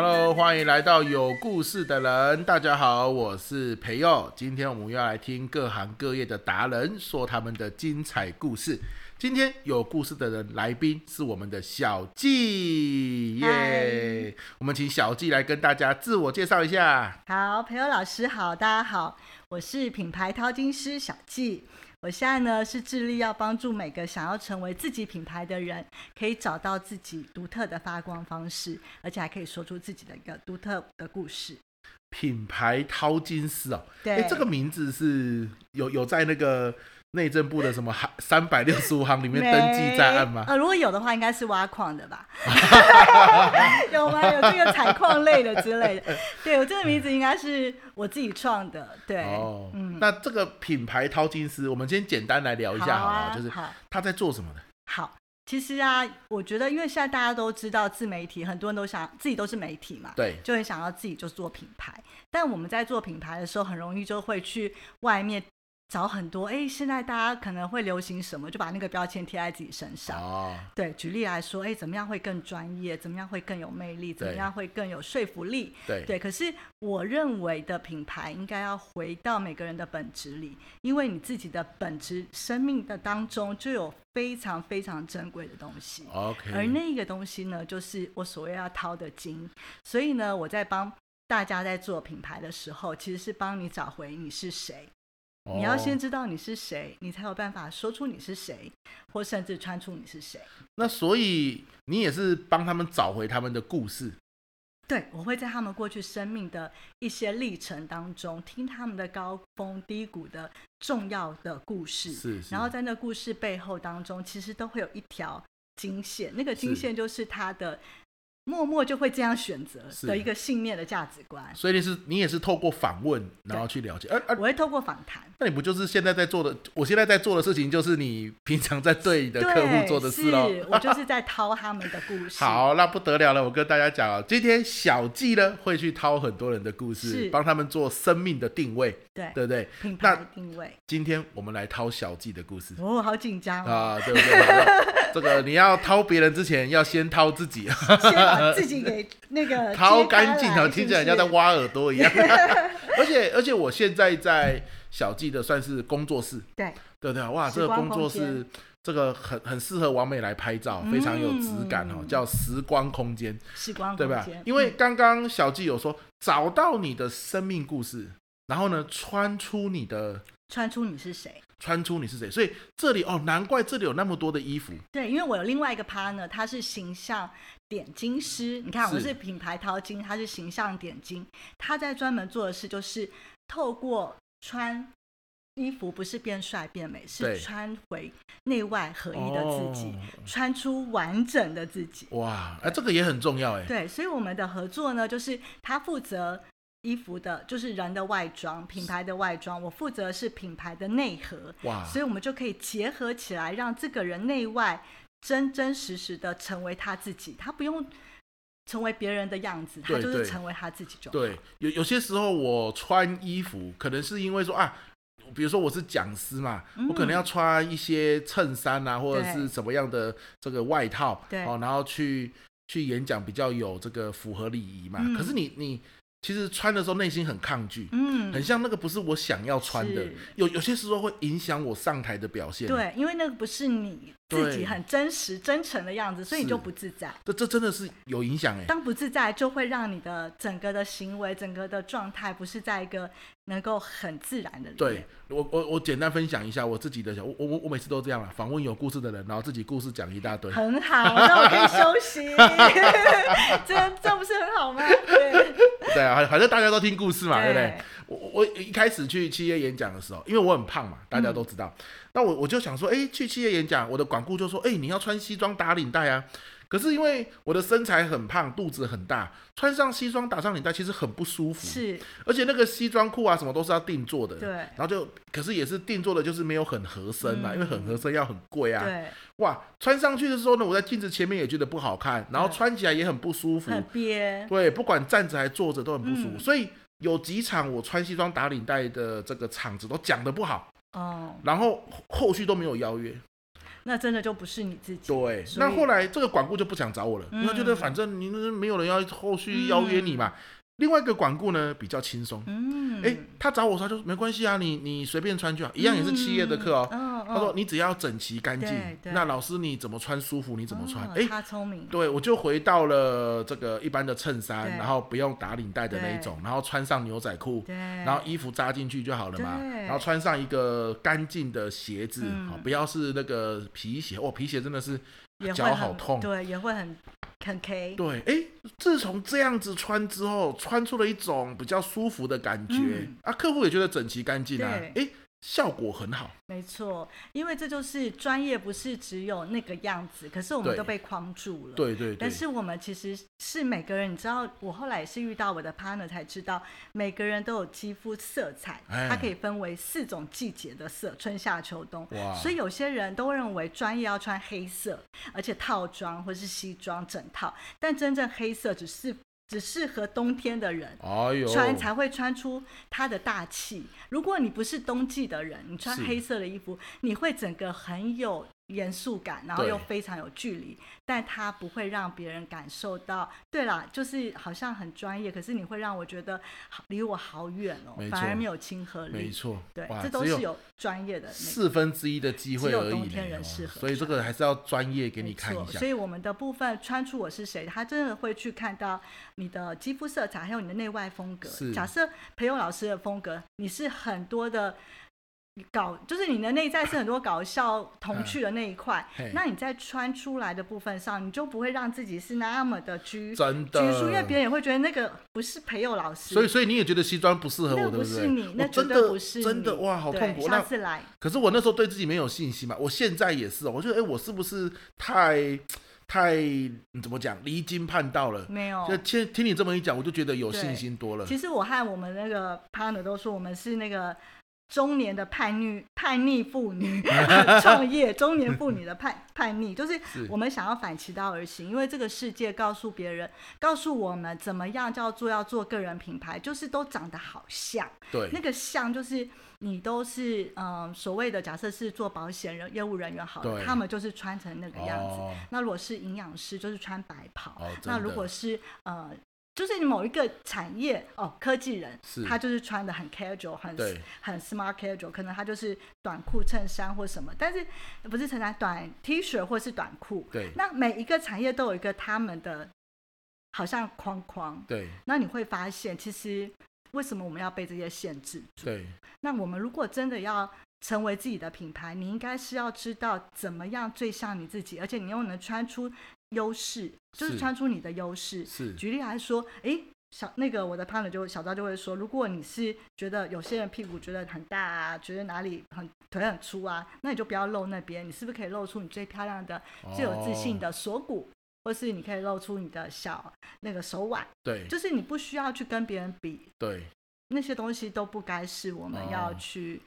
Hello，欢迎来到有故事的人。大家好，我是培佑。今天我们要来听各行各业的达人说他们的精彩故事。今天有故事的人来宾是我们的小纪耶。我们请小纪来跟大家自我介绍一下。好，培佑老师好，大家好，我是品牌淘金师小纪。我现在呢是致力要帮助每个想要成为自己品牌的人，可以找到自己独特的发光方式，而且还可以说出自己的一个独特的故事。品牌淘金师哦，对，哎，这个名字是有有在那个。内政部的什么行三百六十五行里面登记在案吗？呃，如果有的话，应该是挖矿的吧？有吗？有这个采矿类的之类的？对，我这个名字应该是我自己创的。对，哦，嗯，那这个品牌淘金师，我们先简单来聊一下好了，好啊，就是他在做什么的？好，其实啊，我觉得因为现在大家都知道自媒体，很多人都想自己都是媒体嘛，对，就很想要自己就做品牌。但我们在做品牌的时候，很容易就会去外面。找很多哎，现在大家可能会流行什么，就把那个标签贴在自己身上。哦，对，举例来说，哎，怎么样会更专业？怎么样会更有魅力？怎么样会更有说服力？对，对。可是我认为的品牌应该要回到每个人的本质里，因为你自己的本质生命的当中就有非常非常珍贵的东西。OK。而那个东西呢，就是我所谓要掏的金。所以呢，我在帮大家在做品牌的时候，其实是帮你找回你是谁。你要先知道你是谁，你才有办法说出你是谁，或甚至穿出你是谁。那所以你也是帮他们找回他们的故事。对，我会在他们过去生命的一些历程当中，听他们的高峰低谷的重要的故事。是，是。然后在那故事背后当中，其实都会有一条金线，那个金线就是他的。默默就会这样选择的一个信念的价值观，所以你是你也是透过访问然后去了解，而而、我会透过访谈。那你不就是现在在做的？我现在在做的事情就是你平常在对你的客户做的事喽。我就是在掏他们的故事。好，那不得了了，我跟大家讲啊，今天小纪呢会去掏很多人的故事，帮他们做生命的定位，对对不对？品牌定位。今天我们来掏小纪的故事。哦，好紧张啊，对不对？这个你要掏别人之前，要先掏自己，先把自己给那个掏干净啊，听起来像在挖耳朵一样。而且而且，我现在在小纪的算是工作室，对对对，哇，这个工作室这个很很适合王美来拍照，非常有质感哦，叫时光空间，时光对吧？因为刚刚小纪有说，找到你的生命故事，然后呢，穿出你的，穿出你是谁。穿出你是谁，所以这里哦，难怪这里有那么多的衣服。对，因为我有另外一个 partner，他是形象点睛师。你看，我是品牌淘金，他是形象点睛。他在专门做的事就是透过穿衣服，不是变帅变美，是穿回内外合一的自己，哦、穿出完整的自己。哇，哎，这个也很重要哎。对，所以我们的合作呢，就是他负责。衣服的就是人的外装，品牌的外装，我负责是品牌的内核。哇！所以我们就可以结合起来，让这个人内外真真实实的成为他自己，他不用成为别人的样子，他就是成为他自己就好。对，有有些时候我穿衣服，可能是因为说啊，比如说我是讲师嘛，嗯、我可能要穿一些衬衫啊，或者是什么样的这个外套，对，哦，然后去去演讲比较有这个符合礼仪嘛。嗯、可是你你。其实穿的时候内心很抗拒，嗯，很像那个不是我想要穿的，有有些时候会影响我上台的表现。对，因为那个不是你自己很真实、真诚的样子，所以你就不自在。这这真的是有影响哎。当不自在，就会让你的整个的行为、整个的状态不是在一个能够很自然的。对，我我我简单分享一下我自己的，我我我每次都这样啊，访问有故事的人，然后自己故事讲一大堆。很好，那我可以休息。这这不是很好吗？对。对啊，反正大家都听故事嘛，对，对不对？我我一开始去企业演讲的时候，因为我很胖嘛，大家都知道。嗯、那我我就想说，哎，去企业演讲，我的管顾就说，哎，你要穿西装打领带啊。可是因为我的身材很胖，肚子很大，穿上西装打上领带其实很不舒服。是，而且那个西装裤啊什么都是要定做的。对。然后就，可是也是定做的，就是没有很合身嘛，嗯、因为很合身要很贵啊。对。哇，穿上去的时候呢，我在镜子前面也觉得不好看，然后穿起来也很不舒服。很憋。对，不管站着还坐着都很不舒服，嗯、所以有几场我穿西装打领带的这个场子都讲得不好。哦。然后后续都没有邀约。那真的就不是你自己。对，那后来这个管顾就不想找我了，嗯、因为觉得反正你没有人要后续邀约你嘛。嗯另外一个管顾呢比较轻松，嗯，哎，他找我说他就没关系啊，你你随便穿就好，一样也是企业的课哦。嗯、他说你只要整齐干净，那老师你怎么穿舒服你怎么穿。哎、哦，他聪明。对，我就回到了这个一般的衬衫，然后不用打领带的那一种，然后穿上牛仔裤，然后衣服扎进去就好了嘛。然后穿上一个干净的鞋子，好、嗯，不要是那个皮鞋，哦，皮鞋真的是脚好痛，对，也会很。很 K，对，哎，自从这样子穿之后，穿出了一种比较舒服的感觉，嗯、啊，客户也觉得整齐干净啊，哎。效果很好，没错，因为这就是专业，不是只有那个样子，可是我们都被框住了。对对。但是我们其实是每个人，你知道，我后来也是遇到我的 partner 才知道，每个人都有肌肤色彩，它可以分为四种季节的色，春夏秋冬。哇。所以有些人都认为专业要穿黑色，而且套装或是西装整套，但真正黑色只是。只适合冬天的人穿，才会穿出它的大气。如果你不是冬季的人，你穿黑色的衣服，你会整个很有。严肃感，然后又非常有距离，但他不会让别人感受到。对啦，就是好像很专业，可是你会让我觉得离我好远哦，反而没有亲和力。没错，对，这都是有专业的四分之一的机会而已。只有冬天人适合，所以这个还是要专业给你看一下。所以我们的部分穿出我是谁，他真的会去看到你的肌肤色彩，还有你的内外风格。假设培勇老师的风格，你是很多的。搞就是你的内在是很多搞笑 童趣的那一块，嗯，那你在穿出来的部分上，你就不会让自己是那么的拘真的，拘束，因为别人也会觉得那个不是培友老师。所以，所以你也觉得西装不适合我，对不对？那不是你，那真的不是你，真的，真的哇，好痛苦。下次来。可是我那时候对自己没有信心嘛，我现在也是，我觉得哎，我是不是太太怎么讲离经叛道了？没有，就听听你这么一讲，我就觉得有信心多了。其实我和我们那个 partner 都说，我们是那个。中年的叛逆 叛逆妇女 创业，中年妇女的叛叛逆，就是我们想要反其道而行，因为这个世界告诉别人，告诉我们怎么样叫做要做个人品牌，就是都长得好像，对，那个像就是你都是嗯所谓的假设是做保险人业务人员好了，他们就是穿成那个样子，哦、那如果是营养师就是穿白袍，哦、那如果是呃。就是你某一个产业哦，科技人，他就是穿的很 casual，很很 smart casual，可能他就是短裤衬衫或什么，但是不是衬衫，短 T 恤或是短裤。对。那每一个产业都有一个他们的，好像框框。对。那你会发现，其实为什么我们要被这些限制住？对。那我们如果真的要成为自己的品牌，你应该是要知道怎么样最像你自己，而且你又能穿出。优势就是穿出你的优势。是，举例来说，哎，小那个我的 partner 就小赵就会说，如果你是觉得有些人屁股觉得很大啊，觉得哪里很腿很粗啊，那你就不要露那边，你是不是可以露出你最漂亮的、最有自信的锁骨，或是你可以露出你的小那个手腕？对，就是你不需要去跟别人比。对，那些东西都不该是我们要去。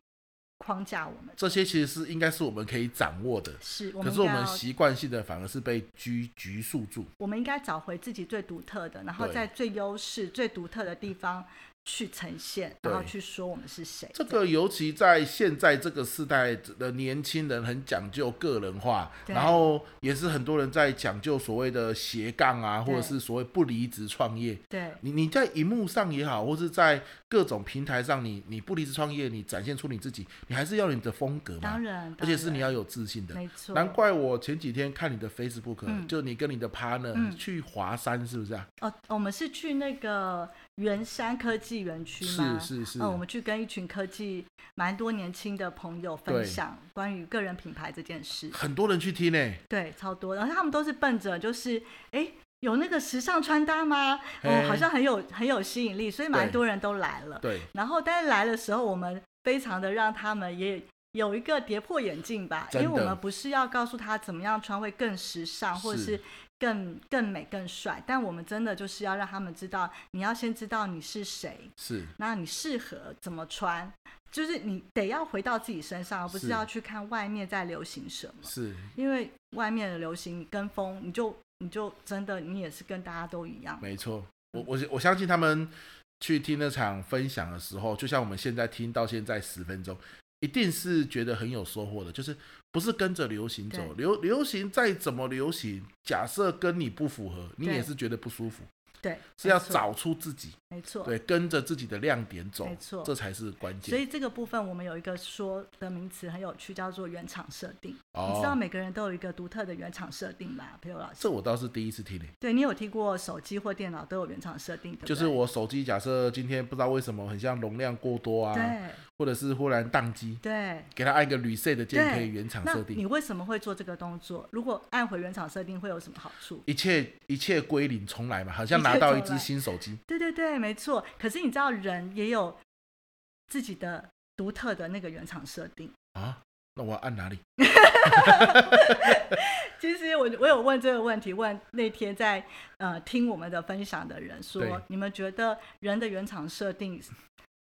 框架我们这些其实是应该是我们可以掌握的，是，可是我们习惯性的反而是被拘拘束住。我们应该找回自己最独特的，然后在最优势、最独特的地方。去呈现，然后去说我们是谁。这个尤其在现在这个时代的年轻人很讲究个人化，然后也是很多人在讲究所谓的斜杠啊，或者是所谓不离职创业。对，你你在荧幕上也好，或是在各种平台上你，你你不离职创业，你展现出你自己，你还是要你的风格嘛。当然，而且是你要有自信的。没错。难怪我前几天看你的 Facebook，、嗯、就你跟你的 partner、嗯、去华山，是不是啊？哦，我们是去那个。圆山科技园区吗？是是是。嗯，我们去跟一群科技蛮多年轻的朋友分享关于个人品牌这件事。很多人去听呢。对，超多。然后他们都是奔着就是，哎，有那个时尚穿搭吗？哦，好像很有很有吸引力，所以蛮多人都来了。对。然后，但是来的时候，我们非常的让他们也有一个跌破眼镜吧，因为我们不是要告诉他怎么样穿会更时尚，或者是。更更美更帅，但我们真的就是要让他们知道，你要先知道你是谁，是，那你适合怎么穿，就是你得要回到自己身上，而不是要去看外面在流行什么，是，因为外面的流行跟风，你就你就真的你也是跟大家都一样，没错，我我我相信他们去听那场分享的时候，就像我们现在听到现在十分钟，一定是觉得很有收获的，就是不是跟着流行走，流流行再怎么流行，假设跟你不符合，你也是觉得不舒服。对，是要找出自己，没错，对，跟着自己的亮点走，没错，这才是关键。所以这个部分我们有一个说的名词很有趣，叫做原厂设定。哦，你知道每个人都有一个独特的原厂设定吧，培祐老师？这我倒是第一次听诶。对，你有听过手机或电脑都有原厂设定的？就是我手机假设今天不知道为什么很像容量过多啊，对，或者是忽然宕机，对，给他按一个 reset 的键可以原厂设定。你为什么会做这个动作？如果按回原厂设定会有什么好处？一切一切归零重来嘛，好像拿到一支新手。手机，对对对，没错。可是你知道，人也有自己的独特的那个原厂设定啊。那我要按哪里？其实我我有问这个问题，问那天在呃听我们的分享的人说，你们觉得人的原厂设定，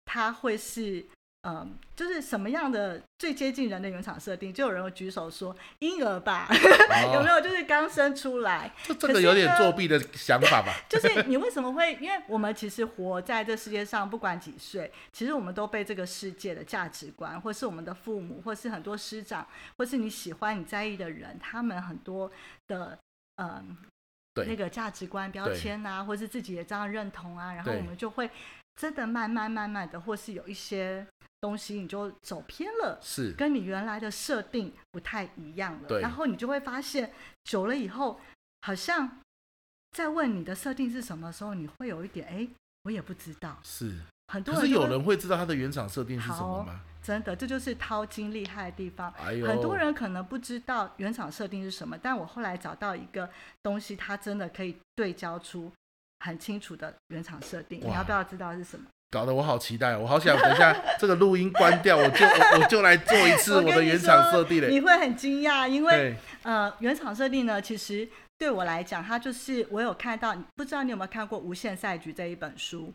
它会是？嗯，就是什么样的最接近人的原厂设定，就有人会举手说婴儿吧，哦、有没有？就是刚生出来，这这个有点作弊的想法吧？就是你为什么会？因为我们其实活在这世界上，不管几岁，其实我们都被这个世界的价值观，或是我们的父母，或是很多师长，或是你喜欢、你在意的人，他们很多的嗯，那个价值观标签啊，或是自己也这样认同啊，然后我们就会真的慢慢慢慢的，或是有一些。东西你就走偏了，是跟你原来的设定不太一样了。对，然后你就会发现，久了以后，好像在问你的设定是什么时候，你会有一点，哎，我也不知道。是，很多人可是有人会知道他的原厂设定是什么吗？真的，这就是淘金厉害的地方。很多人可能不知道原厂设定是什么，但我后来找到一个东西，它真的可以对焦出很清楚的原厂设定。你要不要知道是什么？搞得我好期待，我好想等一下 这个录音关掉，我就我，我就来做一次我的原厂设定嘞。你会很惊讶，因为呃，原厂设定呢，其实对我来讲，它就是我有看到，不知道你有没有看过《无限赛局》这一本书。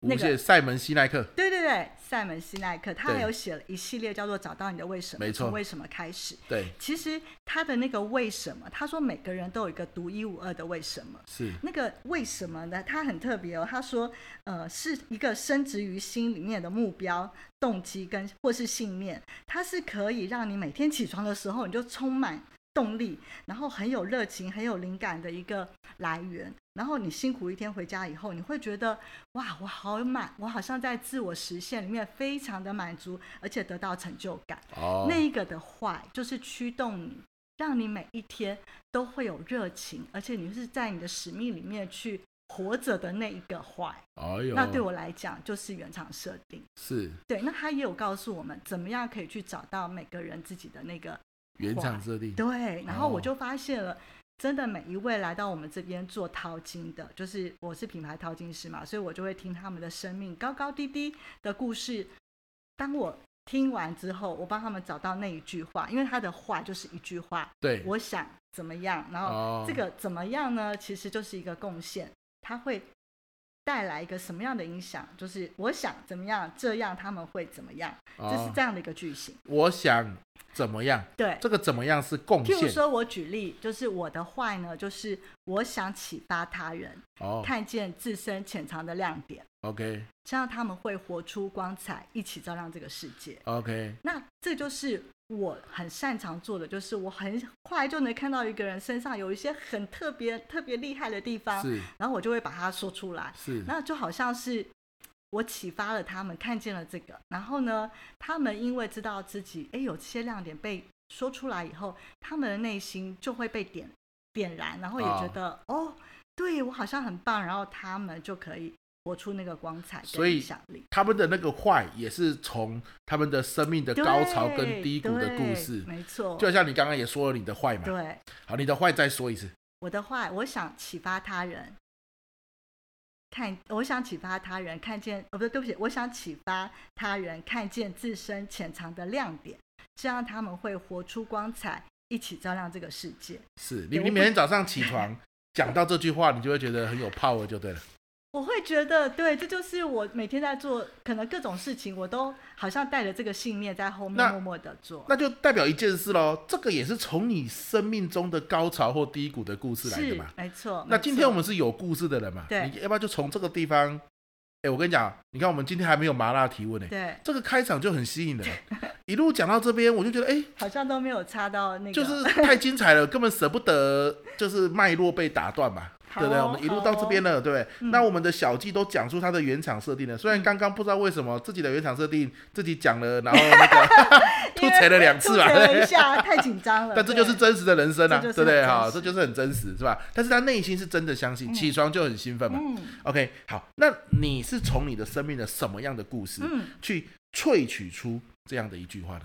那个塞门西奈克，对对对，塞门西奈克，他还有写了一系列叫做“找到你的为什么”，没错，从为什么开始。对，其实他的那个为什么，他说每个人都有一个独一无二的为什么。是那个为什么呢？他很特别哦。他说，呃，是一个深植于心里面的目标、动机跟或是信念，它是可以让你每天起床的时候你就充满动力，然后很有热情、很有灵感的一个来源。然后你辛苦一天回家以后，你会觉得哇，我好满，我好像在自我实现里面非常的满足，而且得到成就感。哦，那一个的坏就是驱动你，让你每一天都会有热情，而且你是在你的使命里面去活着的那一个坏。哦哟，那对我来讲就是原厂设定。是。对，那他也有告诉我们怎么样可以去找到每个人自己的那个原厂设定。对，然后我就发现了。真的每一位来到我们这边做淘金的，就是我是品牌淘金师嘛，所以我就会听他们的生命高高低低的故事。当我听完之后，我帮他们找到那一句话，因为他的话就是一句话。对，我想怎么样，然后这个怎么样呢？其实就是一个贡献，他会带来一个什么样的影响？就是我想怎么样，这样他们会怎么样？这是这样的一个句型。我想。怎么样？对，这个怎么样是贡献。譬如说，我举例，就是我的坏呢，就是我想启发他人，哦，看见自身潜藏的亮点。OK，这样他们会活出光彩，一起照亮这个世界。OK，那这就是我很擅长做的，就是我很快就能看到一个人身上有一些很特别、特别厉害的地方，是，然后我就会把它说出来。是，那就好像是。我启发了他们，看见了这个，然后呢，他们因为知道自己哎有这些亮点被说出来以后，他们的内心就会被点点燃，然后也觉得哦，哦，对我好像很棒，然后他们就可以活出那个光彩跟影响力。他们的那个坏也是从他们的生命的高潮跟低谷的故事，没错。就像你刚刚也说了你的坏嘛，对，好，你的坏再说一次。我的坏，我想启发他人。看，我想启发他人看见，哦，不对，对不起，我想启发他人看见自身潜藏的亮点，这样他们会活出光彩，一起照亮这个世界。是你，你每天早上起床讲到这句话，你就会觉得很有 power，就对了。我会觉得，对，这就是我每天在做，可能各种事情，我都好像带着这个信念在后面默默的做。那，那就代表一件事喽，这个也是从你生命中的高潮或低谷的故事来的嘛？没错。那今天我们是有故事的人嘛？对。你要不要就从这个地方？哎，我跟你讲，你看我们今天还没有麻辣提问呢。对。这个开场就很吸引人。一路讲到这边，我就觉得，哎、欸，好像都没有插到那个，就是太精彩了，根本舍不得，就是脉络被打断嘛。对不对？我们一路到这边了，对不对？嗯、那我们的小纪都讲出它的原厂设定了。虽然刚刚不知道为什么自己的原厂设定自己讲了，然后那个 吐槽了两次嘛，对一下太紧张了。但这就是真实的人生啊，对不对？哈，这就是很真实，是吧？但是他内心是真的相信，起床就很兴奋嘛。嗯、OK，好，那你是从你的生命的什么样的故事，去萃取出这样的一句话呢？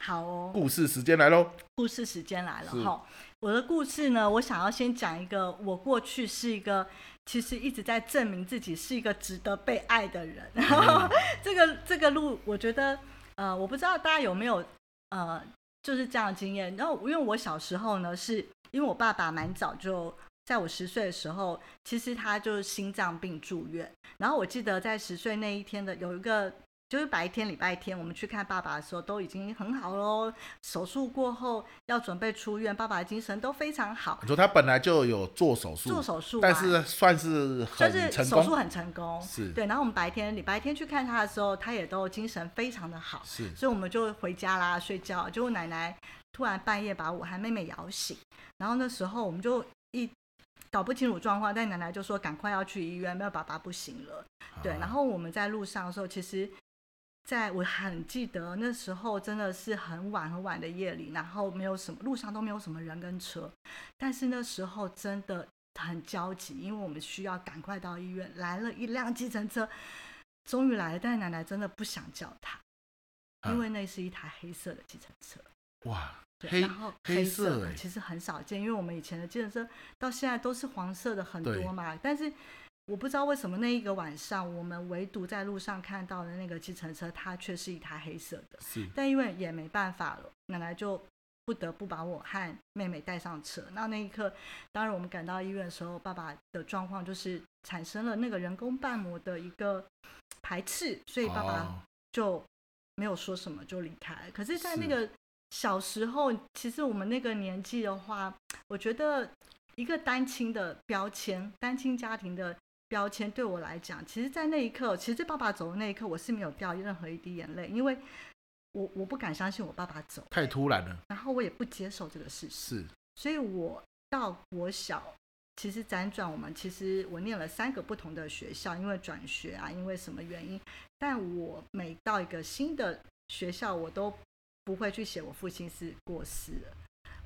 好哦，故事时间来喽！故事时间来了哈。我的故事呢，我想要先讲一个，我过去是一个，其实一直在证明自己是一个值得被爱的人。嗯、这个这个路，我觉得，呃，我不知道大家有没有，呃，就是这样的经验。然后，因为我小时候呢，是因为我爸爸蛮早就在我十岁的时候，其实他就是心脏病住院。然后我记得在十岁那一天的有一个。就是白天礼拜天，我们去看爸爸的时候，都已经很好喽。手术过后要准备出院，爸爸的精神都非常好。你说他本来就有做手术，做手术，但是算是很成功，就是手术很成功。是对。然后我们白天礼拜天去看他的时候，他也都精神非常的好。是。所以我们就回家啦，睡觉。结果奶奶突然半夜把我和妹妹摇醒，然后那时候我们就一搞不清楚状况，但奶奶就说赶快要去医院，没有爸爸不行了。啊、对。然后我们在路上的时候，其实。在我很记得那时候，真的是很晚很晚的夜里，然后没有什么路上都没有什么人跟车，但是那时候真的很焦急，因为我们需要赶快到医院。来了一辆计程车，终于来了，但是奶奶真的不想叫他，因为那是一台黑色的计程车。哇，对，然后黑色的其实很少见，因为我们以前的计程车到现在都是黄色的很多嘛，但是。我不知道为什么那一个晚上，我们唯独在路上看到的那个计程车，它却是一台黑色的。是。但因为也没办法了，奶奶就不得不把我和妹妹带上车。那那一刻，当然我们赶到医院的时候，爸爸的状况就是产生了那个人工瓣膜的一个排斥，所以爸爸就没有说什么就离开。可是，在那个小时候，其实我们那个年纪的话，我觉得一个单亲的标签，单亲家庭的。标签对我来讲，其实，在那一刻，其实在爸爸走的那一刻，我是没有掉任何一滴眼泪，因为我我不敢相信我爸爸走，太突然了，然后我也不接受这个事实，是，所以我到国小，其实辗转我们，其实我念了三个不同的学校，因为转学啊，因为什么原因，但我每到一个新的学校，我都不会去写我父亲是过世了。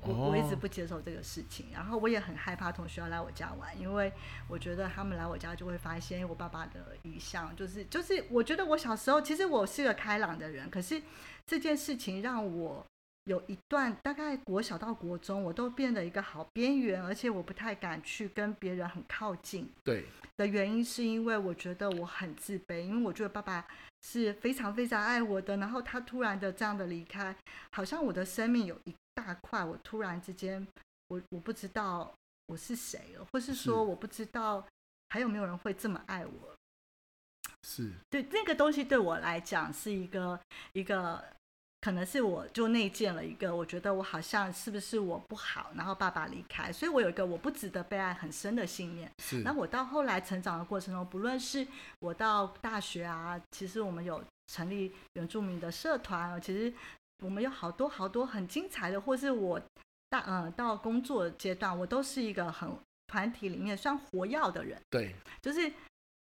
我我一直不接受这个事情，然后我也很害怕同学要来我家玩，因为我觉得他们来我家就会发现我爸爸的遗像，就是就是我觉得我小时候其实我是个开朗的人，可是这件事情让我有一段大概国小到国中，我都变得一个好边缘，而且我不太敢去跟别人很靠近。对的原因是因为我觉得我很自卑，因为我觉得爸爸是非常非常爱我的，然后他突然的这样的离开，好像我的生命有一。大块，我突然之间，我我不知道我是谁了，或是说我不知道还有没有人会这么爱我。是，对那个东西对我来讲是一个一个，可能是我就内建了一个，我觉得我好像是不是我不好，然后爸爸离开，所以我有一个我不值得被爱很深的信念。是，那我到后来成长的过程中，不论是我到大学啊，其实我们有成立原住民的社团，其实。我们有好多好多很精彩的，或是我大呃到工作阶段，我都是一个很团体里面算活跃的人。对，就是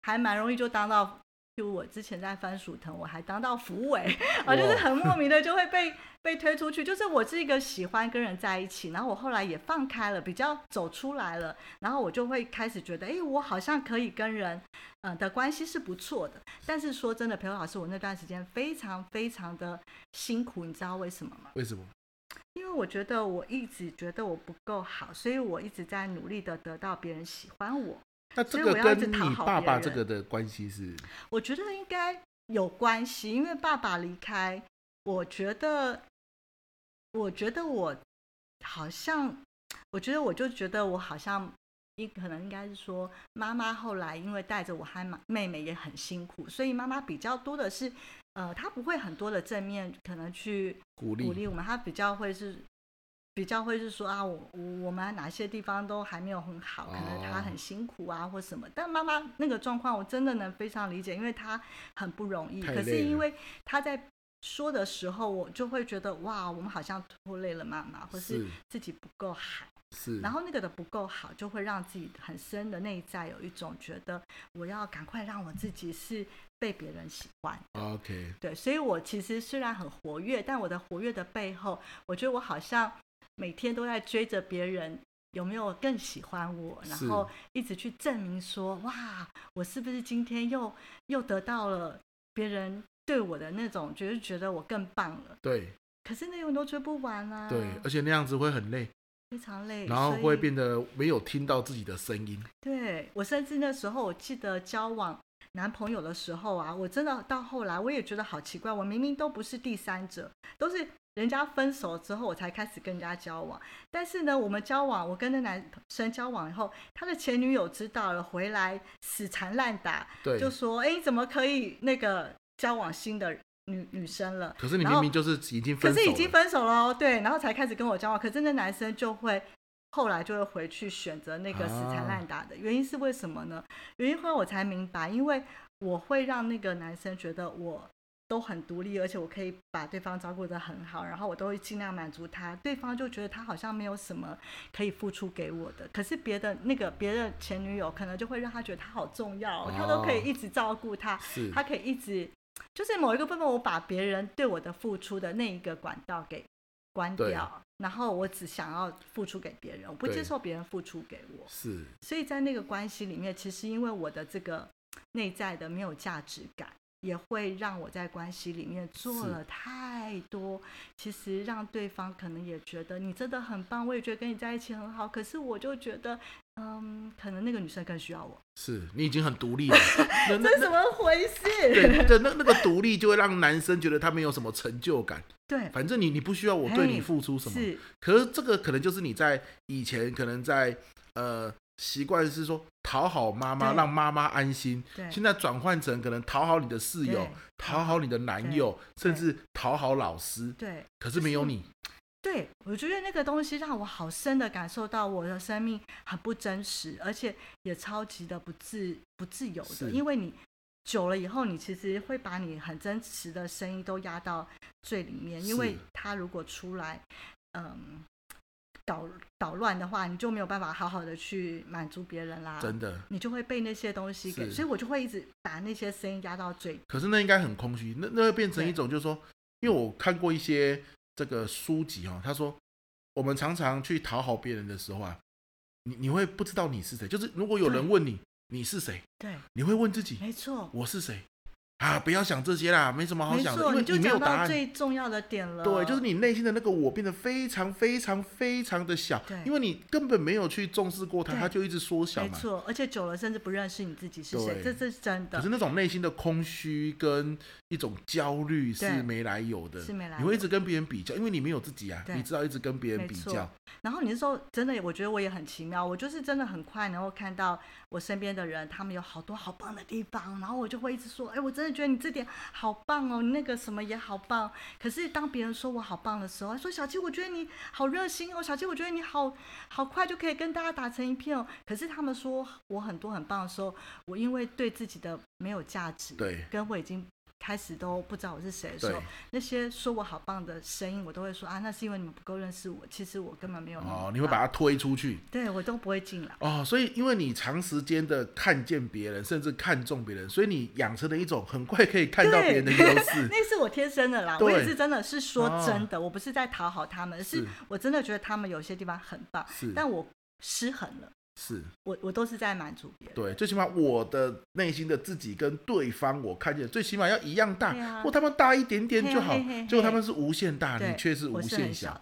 还蛮容易就当到。就我之前在番薯藤，我还当到福委，啊，就是很莫名的就会被被推出去。就是我是一个喜欢跟人在一起，然后我后来也放开了，比较走出来了，然后我就会开始觉得，哎，我好像可以跟人，嗯的关系是不错的。但是说真的，培祐老师，我那段时间非常非常的辛苦，你知道为什么吗？为什么？因为我觉得我一直觉得我不够好，所以我一直在努力的得到别人喜欢我。那这个跟你爸爸这个的关系是？我觉得应该有关系，因为爸爸离开，我觉得，我觉得我好像，我觉得我就觉得我好像，应可能应该是说，妈妈后来因为带着我和妹妹也很辛苦，所以妈妈比较多的是，呃，她不会很多的正面可能去鼓励鼓励我们，她比较会是。比较会是说啊，我我我们哪些地方都还没有很好，可能他很辛苦啊，或什么。但妈妈那个状况，我真的能非常理解，因为她很不容易。可是因为她在说的时候，我就会觉得哇，我们好像拖累了妈妈，或是自己不够好。是，然后那个的不够好，就会让自己很深的内在有一种觉得，我要赶快让我自己是被别人喜欢。OK，对，所以我其实虽然很活跃，但我的活跃的背后，我觉得我好像每天都在追着别人有没有更喜欢我，然后一直去证明说，哇，我是不是今天又又得到了别人对我的那种，觉得觉得我更棒了。对，可是那永都追不完啊。对，而且那样子会很累。非常累，然后会变得没有听到自己的声音。对，我甚至那时候，我记得交往男朋友的时候啊，我真的到后来我也觉得好奇怪，我明明都不是第三者，都是人家分手之后我才开始跟人家交往。但是呢，我们交往，我跟那男生交往以后，他的前女友知道了，回来死缠烂打，对，就说：“哎，怎么可以那个交往新的？”女女生了，可是你明明就是已经分手了，可是已经分手了，对，然后才开始跟我交往。可是那男生就会后来就会回去选择那个死缠烂打的，啊、原因是为什么呢？原因后来我才明白，因为我会让那个男生觉得我都很独立，而且我可以把对方照顾得很好，然后我都会尽量满足他，对方就觉得他好像没有什么可以付出给我的。可是别的那个别的前女友可能就会让他觉得他好重要，哦、他都可以一直照顾他，他可以一直。就是某一个部分，我把别人对我的付出的那一个管道给关掉，然后我只想要付出给别人，我不接受别人付出给我。是，所以在那个关系里面，其实因为我的这个内在的没有价值感。也会让我在关系里面做了太多，其实让对方可能也觉得你真的很棒，我也觉得跟你在一起很好。可是我就觉得，嗯，可能那个女生更需要我。是你已经很独立了，这怎么回事？对，对，那那个独立就会让男生觉得他没有什么成就感。对，反正你你不需要我对你付出什么。是，可是这个可能就是你在以前可能在呃。习惯是说讨好妈妈，让妈妈安心。现在转换成可能讨好你的室友，讨好你的男友，甚至讨好老师。对，可是没有你。对，我觉得那个东西让我好深的感受到我的生命很不真实，而且也超级的不自不自由的。因为你久了以后，你其实会把你很真实的声音都压到最里面，因为他如果出来，嗯。捣捣乱的话，你就没有办法好好的去满足别人啦。真的，你就会被那些东西给，所以我就会一直把那些声音压到最。可是那应该很空虚，那那会变成一种，就是说，因为我看过一些这个书籍哦，他说我们常常去讨好别人的时候啊，你你会不知道你是谁，就是如果有人问你你是谁，对，你会问自己，没错，我是谁。啊，不要想这些啦，没什么好想的，因为你没有答案。最重要的点了，对，就是你内心的那个我变得非常非常非常的小，因为你根本没有去重视过它，它就一直缩小嘛。没错，而且久了甚至不认识你自己是谁，这这是真的。可是那种内心的空虚跟一种焦虑是没来由的，是没来由。你会一直跟别人比较，因为你没有自己啊，你知道一直跟别人比较。然后你那时候真的，我觉得我也很奇妙，我就是真的很快能够看到我身边的人，他们有好多好棒的地方，然后我就会一直说，哎，我真的觉得你这点。好棒哦，你那个什么也好棒。可是当别人说我好棒的时候，说小七，我觉得你好热心哦，小七，我觉得你好好快就可以跟大家打成一片哦。可是他们说我很多很棒的时候，我因为对自己的没有价值，对，跟我已经。开始都不知道我是谁的时候，那些说我好棒的声音，我都会说啊，那是因为你们不够认识我。其实我根本没有哦，你会把它推出去，对我都不会进来哦。所以因为你长时间的看见别人，甚至看重别人，所以你养成了一种很快可以看到别人的优势。那是我天生的啦，我也是真的是说真的，哦、我不是在讨好他们，是我真的觉得他们有些地方很棒，但我失衡了。是我，我都是在满足别人。对，最起码我的内心的自己跟对方，我看见最起码要一样大，啊、或他们大一点点就好。结果他们是无限大，你却是无限小。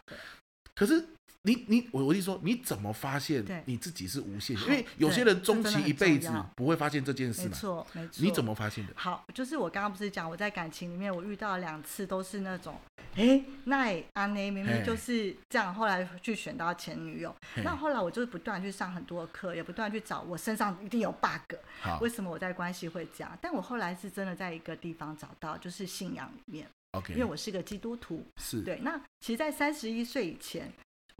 可是。你你我我跟你说，你怎么发现你自己是无限？因为有些人终其一辈子不会发现这件事嘛。没错，没错。你怎么发现的？好，就是我刚刚不是讲我在感情里面，我遇到两次都是那种，哎，那安内明明就是这样，后来去选到前女友。那后来我就不断去上很多课，也不断去找我身上一定有 bug。好，为什么我在关系会这样？但我后来是真的在一个地方找到，就是信仰里面。OK，因为我是个基督徒。是。对，那其实，在三十一岁以前。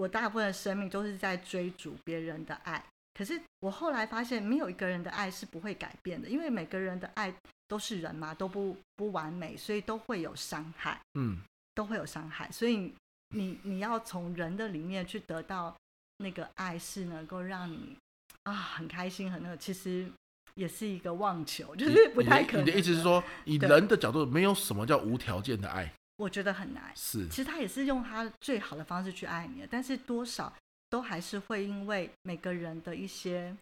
我大部分的生命都是在追逐别人的爱，可是我后来发现，没有一个人的爱是不会改变的，因为每个人的爱都是人嘛，都不不完美，所以都会有伤害。嗯，都会有伤害，所以你你要从人的里面去得到那个爱，是能够让你啊很开心，很那个，其实也是一个妄求，就是不太可能。你的意思是说，以人的角度，没有什么叫无条件的爱？我觉得很难。是，其实他也是用他最好的方式去爱你的，但是多少都还是会因为每个人的一些。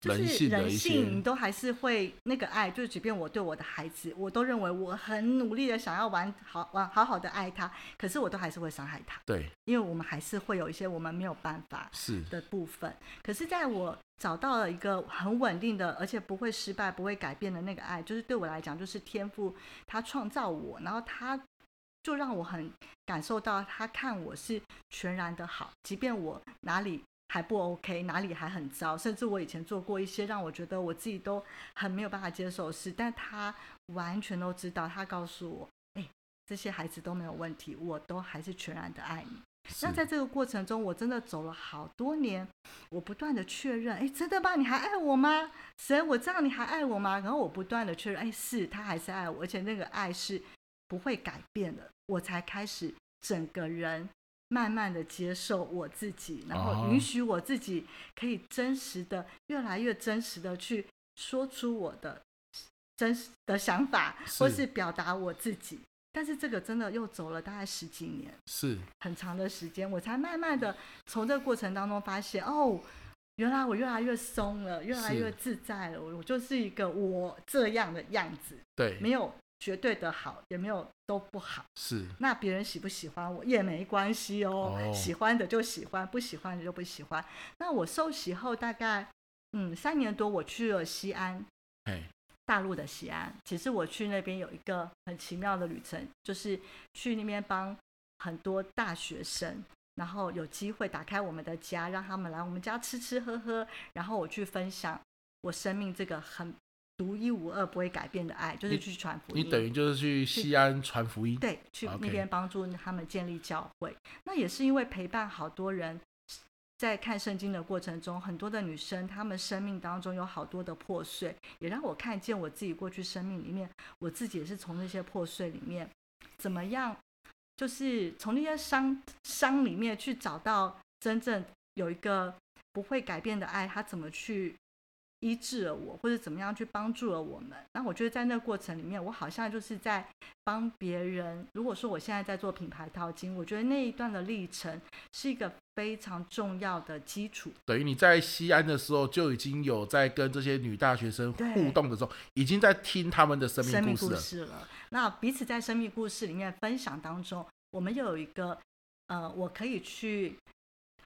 就是人性，你都还是会那个爱，就是即便我对我的孩子，我都认为我很努力的想要玩好玩好好的爱他，可是我都还是会伤害他。对，因为我们还是会有一些我们没有办法是的部分。可是在我找到了一个很稳定的，而且不会失败、不会改变的那个爱，就是对我来讲，就是天赋他创造我，然后他就让我很感受到他看我是全然的好，即便我哪里。还不 OK，哪里还很糟，甚至我以前做过一些让我觉得我自己都很没有办法接受的事，但他完全都知道，他告诉我，哎，这些孩子都没有问题，我都还是全然的爱你。那在这个过程中，我真的走了好多年，我不断的确认，哎，真的吗？你还爱我吗？神，我知道你还爱我吗？然后我不断的确认，哎，是他还是爱我，而且那个爱是不会改变的，我才开始整个人。慢慢的接受我自己，然后允许我自己可以真实的、越来越真实的去说出我的真实的想法，或是表达我自己。但是这个真的又走了大概十几年，是很长的时间，我才慢慢的从这个过程当中发现，哦，原来我越来越松了，越来越自在了。我我就是一个我这样的样子，对，没有。绝对的好也没有都不好，是。那别人喜不喜欢我也没关系哦，哦，喜欢的就喜欢，不喜欢的就不喜欢。那我受洗后大概嗯三年多，我去了西安，大陆的西安。其实我去那边有一个很奇妙的旅程，就是去那边帮很多大学生，然后有机会打开我们的家，让他们来我们家吃吃喝喝，然后我去分享我生命这个很。独一无二不会改变的爱，就是去传福音。你等于就是去西安传福音，对，去那边帮助他们建立教会。那也是因为陪伴好多人，在看圣经的过程中，很多的女生，她们生命当中有好多的破碎，也让我看见我自己过去生命里面，我自己也是从那些破碎里面，怎么样，就是从那些伤伤里面去找到真正有一个不会改变的爱，她怎么去。医治了我，或者怎么样去帮助了我们。那我觉得在那个过程里面，我好像就是在帮别人。如果说我现在在做品牌淘金，我觉得那一段的历程是一个非常重要的基础。等于你在西安的时候就已经有在跟这些女大学生互动的时候，已经在听他们的生命故事了。故事了。那彼此在生命故事里面分享当中，我们又有一个呃，我可以去。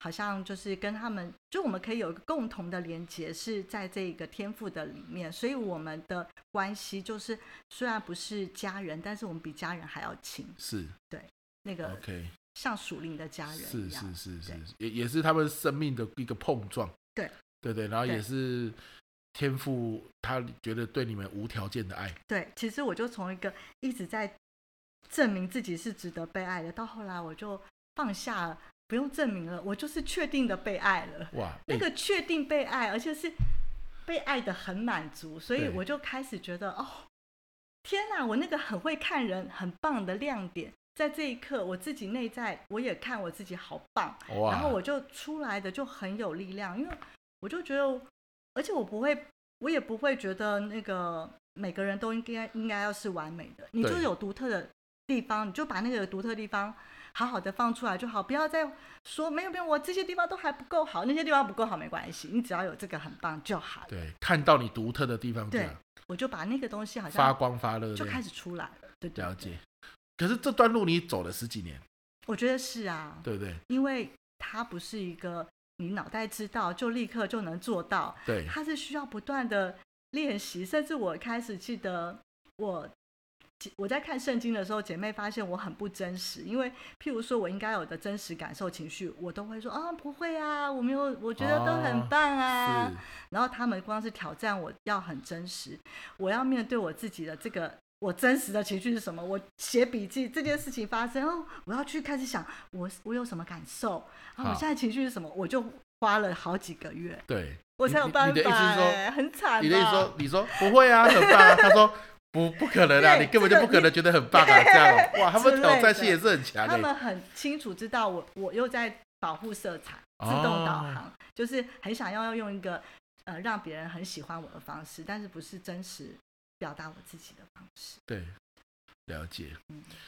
好像就是跟他们，就我们可以有一个共同的连接，是在这个天赋的里面，所以我们的关系就是虽然不是家人，但是我们比家人还要亲。是，对，那个 OK，像属灵的家人。是是是是，也也是他们生命的一个碰撞。对对对，然后也是天赋他觉得对你们无条件的爱。对，其实我就从一个一直在证明自己是值得被爱的，到后来我就放下了。不用证明了，我就是确定的被爱了。哇，那个确定被爱，而且是被爱的很满足，所以我就开始觉得，哦，天哪！我那个很会看人、很棒的亮点，在这一刻，我自己内在我也看我自己好棒，然后我就出来的就很有力量，因为我就觉得，而且我不会，我也不会觉得那个每个人都应该应该要是完美的，你就是有独特的地方，你就把那个独特的地方。好好的放出来就好，不要再说没有没有，我这些地方都还不够好，那些地方不够好没关系，你只要有这个很棒就好。对，看到你独特的地方，对，我就把那个东西好像发光发热就开始出来了。对，对，对，了解。可是这段路你走了十几年，我觉得是啊，对不对？因为它不是一个你脑袋知道就立刻就能做到，对，它是需要不断的练习，甚至我开始记得我。我在看圣经的时候，姐妹发现我很不真实，因为譬如说我应该有的真实感受情绪，我都会说啊不会啊，我没有，我觉得都很棒啊。哦、然后他们光是挑战我要很真实，我要面对我自己的这个我真实的情绪是什么？我写笔记这件事情发生哦，我要去开始想我我有什么感受啊？我现在情绪是什么？我就花了好几个月，对，我才有办法。你的意思是说很惨？你的意思说你说不会啊，很棒啊？他说。不不可能啊！你根本就不可能觉得很棒啊！这样 哇，他们挑战性也是很强。他们很清楚知道我我又在保护色彩，自动导航，哦、就是很想要用一个呃让别人很喜欢我的方式，但是不是真实表达我自己的方式。对。了解，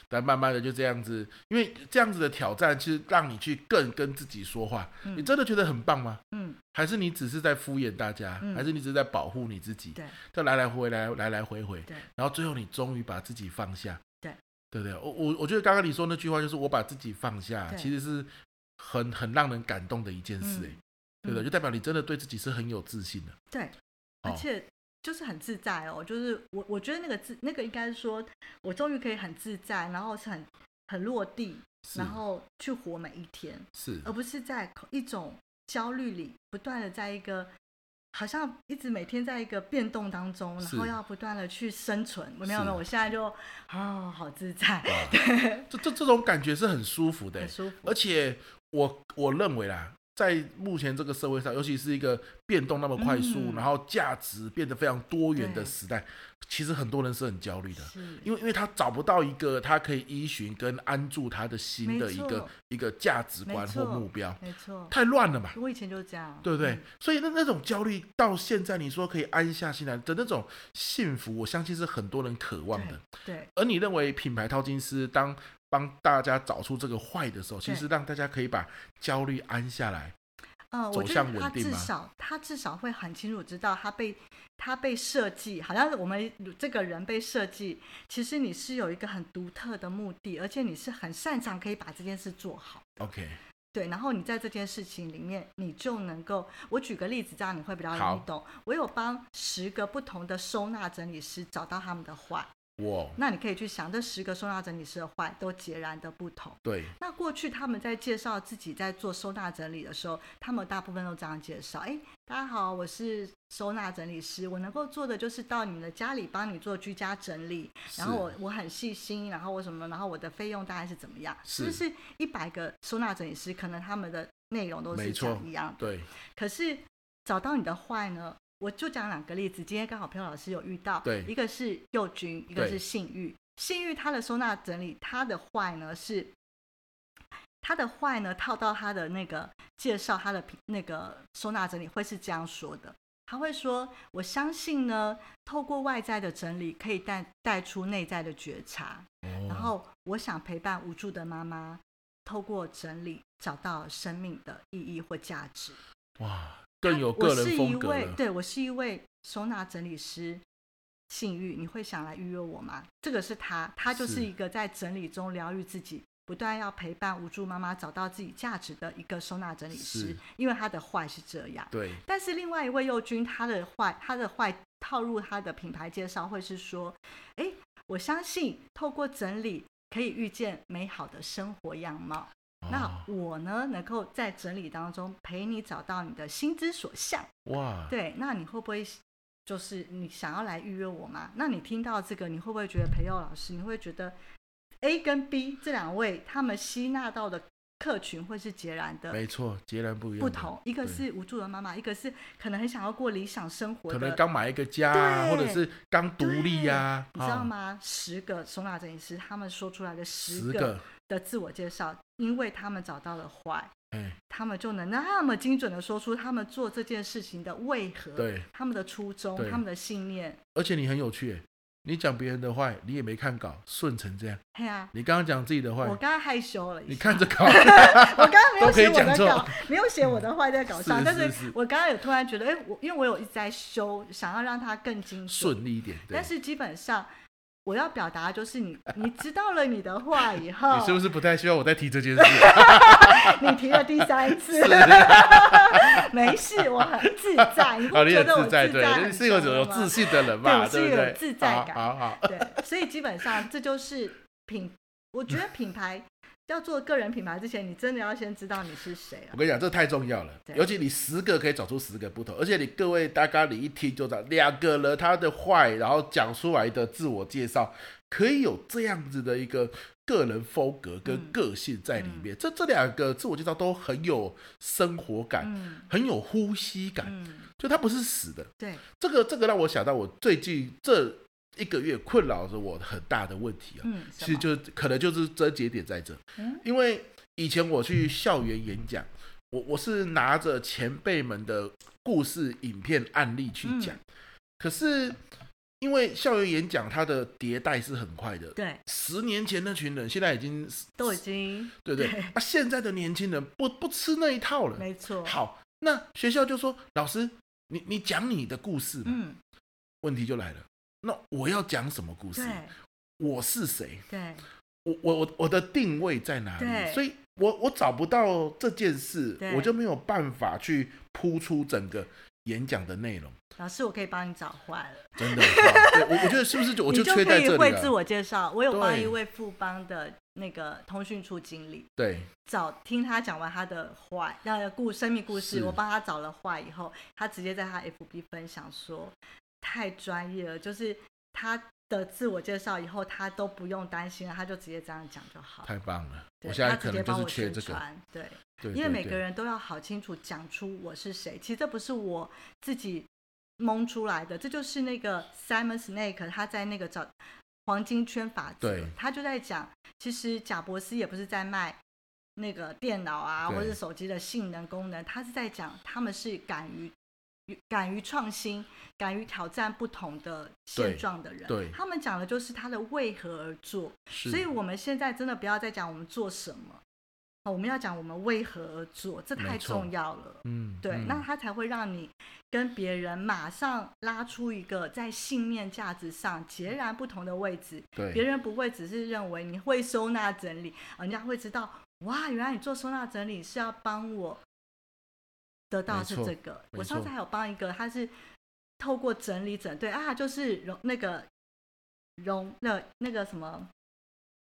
但慢慢的就这样子，因为这样子的挑战，其实让你去更跟自己说话。嗯、你真的觉得很棒吗？嗯，还是你只是在敷衍大家？嗯、还是你只是在保护你自己？对，就来来回来，来来回回。对，然后最后你终于把自己放下。对，对不对？我我我觉得刚刚你说那句话，就是我把自己放下，其实是很很让人感动的一件事，哎、嗯，对不对？就代表你真的对自己是很有自信的。对，而且。就是很自在哦，就是我我觉得那个自那个应该是说，我终于可以很自在，然后是很很落地，然后去活每一天，是，而不是在一种焦虑里不断的在一个好像一直每天在一个变动当中，然后要不断的去生存。是没有没有，我现在就啊好自在，啊、对，这这这种感觉是很舒服的，很舒服，而且我我认为啦。在目前这个社会上，尤其是一个变动那么快速，嗯、然后价值变得非常多元的时代，其实很多人是很焦虑的，因为因为他找不到一个他可以依循跟安住他的心的一个一个价值观或目标，没错，太乱了嘛。我以前就是这样，对不对？嗯、所以那那种焦虑到现在，你说可以安下心来的那种幸福，我相信是很多人渴望的。对，对而你认为品牌淘金师当？帮大家找出这个坏的时候，其实让大家可以把焦虑安下来，嗯，走向稳定吗？至少他至少会很清楚知道他被他被设计，好像是我们这个人被设计，其实你是有一个很独特的目的，而且你是很擅长可以把这件事做好。OK，对，然后你在这件事情里面，你就能够，我举个例子，这样你会比较容易懂。我有帮十个不同的收纳整理师找到他们的坏。哇，那你可以去想，这十个收纳整理师的坏都截然的不同。对，那过去他们在介绍自己在做收纳整理的时候，他们大部分都这样介绍：哎，大家好，我是收纳整理师，我能够做的就是到你们的家里帮你做居家整理，然后我我很细心，然后我什么，然后我的费用大概是怎么样？是不是一百个收纳整理师，可能他们的内容都是讲一样的。对，可是找到你的坏呢？我就讲两个例子，今天刚好裴老师有遇到，对，一个是幼君，一个是性欲。性欲他的收纳整理，他的坏呢是，他的坏呢套到他的那个介绍，他的那个收纳整理会是这样说的，他会说，我相信呢，透过外在的整理可以带带出内在的觉察，哦、然后我想陪伴无助的妈妈，透过整理找到生命的意义或价值。哇。更有个人风格。我是一位，对，我是一位收纳整理师，信誉，你会想来预约我吗？这个是他，他就是一个在整理中疗愈自己，不断要陪伴无助妈妈找到自己价值的一个收纳整理师。因为他的坏是这样，对。但是另外一位佑君，他的坏，他的坏套入他的品牌介绍会是说，哎，我相信透过整理可以遇见美好的生活样貌。那我呢，能够在整理当中陪你找到你的心之所向。哇，对，那你会不会就是你想要来预约我吗？那你听到这个，你会不会觉得培佑老师，你会觉得 A 跟 B 这两位他们吸纳到的客群会是截然的？没错，截然不一样。不同，一个是无助的妈妈，一个是可能很想要过理想生活的，可能刚买一个家，啊或者是刚独立呀、啊。你知道吗？哦、十个收纳整理师他们说出来的十个的自我介绍。因为他们找到了坏，嗯、他们就能那么精准的说出他们做这件事情的为何，对，他们的初衷，他们的信念。而且你很有趣，你讲别人的坏，你也没看稿，顺成这样。对啊，你刚刚讲自己的坏，我刚刚害羞了一下。你看着 稿，我刚刚没有写我的稿，没有写我的坏在稿上，但是我刚刚有突然觉得，哎，我因为我有一直在修，想要让它更精准顺利一点。但是基本上。我要表达就是你，你知道了你的话以后，你是不是不太需要我再提这件事？你提了第三次，没事，我很自在。你不觉得我自在？你是一个有自信的人嘛？对，是有自在感。好好，对，所以基本上这就是品，我觉得品牌。要做个人品牌之前，你真的要先知道你是谁啊！我跟你讲，这太重要了。尤其你十个可以找出十个不同，而且你各位大咖你一听就知道，两个人他的坏，然后讲出来的自我介绍，可以有这样子的一个个人风格跟个性在里面。嗯、这这两个自我介绍都很有生活感，嗯、很有呼吸感，嗯、就它不是死的。对，这个这个让我想到我最近这一个月困扰着我很大的问题啊，嗯，其实就可能就是症结点在这，嗯，因为以前我去校园演讲，我我是拿着前辈们的故事、影片、案例去讲，嗯，可是因为校园演讲它的迭代是很快的，对，十年前那群人现在已经都已经对对，对。啊，现在的年轻人不不吃那一套了，没错。好，那学校就说老师，你你讲你的故事嘛，嗯，问题就来了。那我要讲什么故事？我是谁？对，我我我我的定位在哪里？所以我我找不到这件事，我就没有办法去铺出整个演讲的内容。老师，我可以帮你找坏了，真的。对，我我觉得是不是就我就缺在这里会自我介绍。我有帮一位富邦的那个通讯处经理，对，找听他讲完他的坏，那个故生命故事，我帮他找了坏以后，他直接在他 FB 分享说。太专业了，就是他的自我介绍以后，他都不用担心了，他就直接这样讲就好。太棒了，对，我现在可能就是缺这个。对，对，因为每个人都要好清楚讲出我是谁。其实这不是我自己蒙出来的，这就是那个 Simon Snake 他在那个找黄金圈法则，他就在讲，其实贾伯斯也不是在卖那个电脑啊或者手机的性能功能，他是在讲他们是敢于。敢于创新、敢于挑战不同的现状的人，对他们讲的就是他的为何而做。所以我们现在真的不要再讲我们做什么，我们要讲我们为何而做，这太重要了。嗯，对，那他才会让你跟别人马上拉出一个在信念价值上截然不同的位置。对，别人不会只是认为你会收纳整理，人家会知道，哇，原来你做收纳整理是要帮我。得到是这个，我上次还有帮一个，他是透过整理整对啊，就是容那个容那那个什么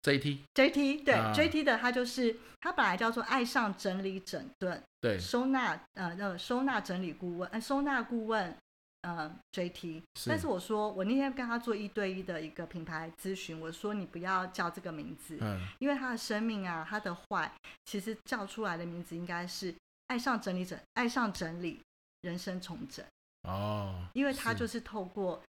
JT JT 对、啊、JT 的，他就是他本来叫做爱上整理整顿对收纳呃那个收纳整理顾问呃收纳顾问呃 JT，但是我说我那天跟他做一对一的一个品牌咨询，我说你不要叫这个名字，嗯，因为他的生命啊他的坏，其实叫出来的名字应该是。爱上整理整，爱上整理，人生重整哦，因为他就是透过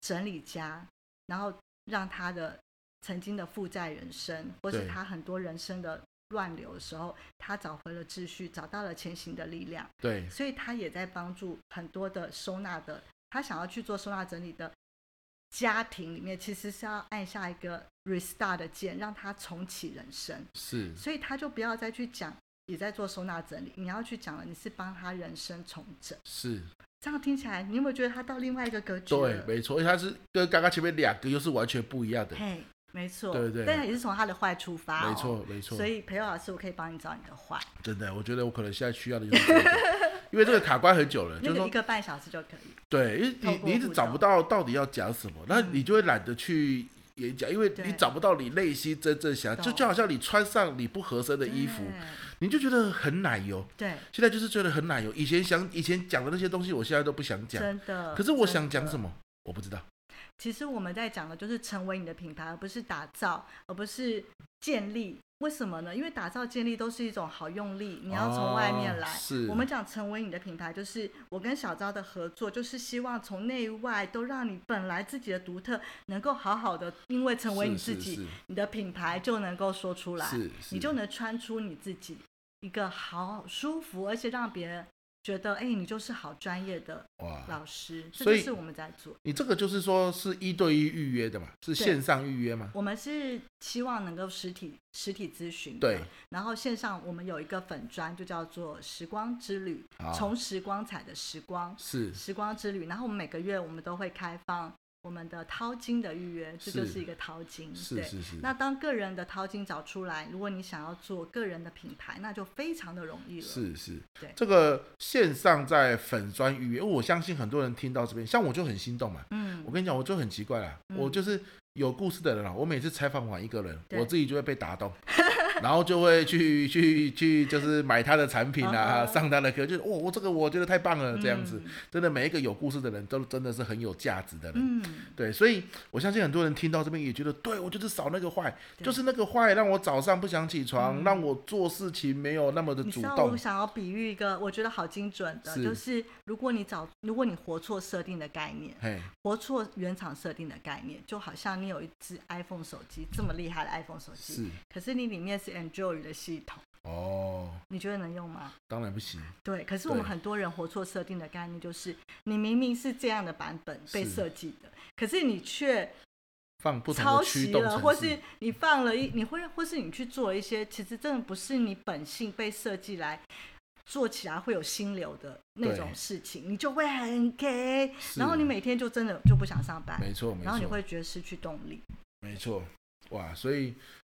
整理家，然后让他的曾经的负债人生，或是他很多人生的乱流的时候，他找回了秩序，找到了前行的力量。对，所以他也在帮助很多的收纳的，他想要去做收纳整理的家庭里面，其实是要按下一个 restart 的键，让他重启人生。是，所以他就不要再去讲。也在做收纳整理，你要去讲了，你是帮他人生重整，是这样听起来，你有没有觉得他到另外一个格局？对，没错，因为他是跟刚刚前面两个又是完全不一样的。嘿，没错，对对，但也是从他的坏出发、哦，没错没错。所以培佑老师，我可以帮你找你的坏。真的，我觉得我可能现在需要的就是，因为这个卡关很久了，那个一个半小时就可以。对，因为你你一直找不到到底要讲什么，那你就会懒得去演讲，因为你找不到你内心真正想，就就好像你穿上你不合身的衣服。你就觉得很奶油，对，现在就是觉得很奶油。以前想以前讲的那些东西，我现在都不想讲，真的。可是我想讲什么，我不知道。其实我们在讲的就是成为你的品牌，而不是打造，而不是建立。为什么呢？因为打造、建立都是一种好用力，你要从外面来。哦、是。我们讲成为你的品牌，就是我跟小昭的合作，就是希望从内外都让你本来自己的独特能够好好的，因为成为你自己，你的品牌就能够说出来，你就能穿出你自己一个好舒服，而且让别人。觉得哎，你就是好专业的老师，所以这就是我们在做。你这个就是说是一对一预约的嘛？是线上预约吗？我们是希望能够实体实体咨询，对。然后线上我们有一个粉砖，就叫做时光之旅，从时光彩的时光是时光之旅。然后我们每个月我们都会开放。我们的淘金的预约，这就是一个淘金，是是是。那当个人的淘金找出来，如果你想要做个人的品牌，那就非常的容易了。是是，对。这个线上在粉砖预约，我相信很多人听到这边，像我就很心动嘛。嗯。我跟你讲，我就很奇怪啦，嗯、我就是有故事的人啦。我每次采访完一个人，我自己就会被打动。然后就会去去去，就是买他的产品啊，uh. 上他的课，就是我我这个我觉得太棒了，这样子，嗯、真的每一个有故事的人都真的是很有价值的人，嗯、对，所以我相信很多人听到这边也觉得，对我就是少那个坏，就是那个坏让我早上不想起床，嗯、让我做事情没有那么的主动。我想要比喻一个，我觉得好精准的，是。就是如果你找，如果你活错设定的概念，嘿活错原厂设定的概念，就好像你有一只 iPhone 手机，这么厉害的 iPhone 手机，是，可是你里面是 Android 的系统，哦，你觉得能用吗？当然不行。对，可是我们很多人活错设定的概念，就是你明明是这样的版本被设计的，是可是你却放不抄袭了，或是你放了一，你会，或是你去做一些，其实真的不是你本性被设计来。做起来会有心流的那种事情，你就会很 K，是。然后你每天就真的就不想上班，没错，没错，然后你会觉得失去动力，没错，哇，所以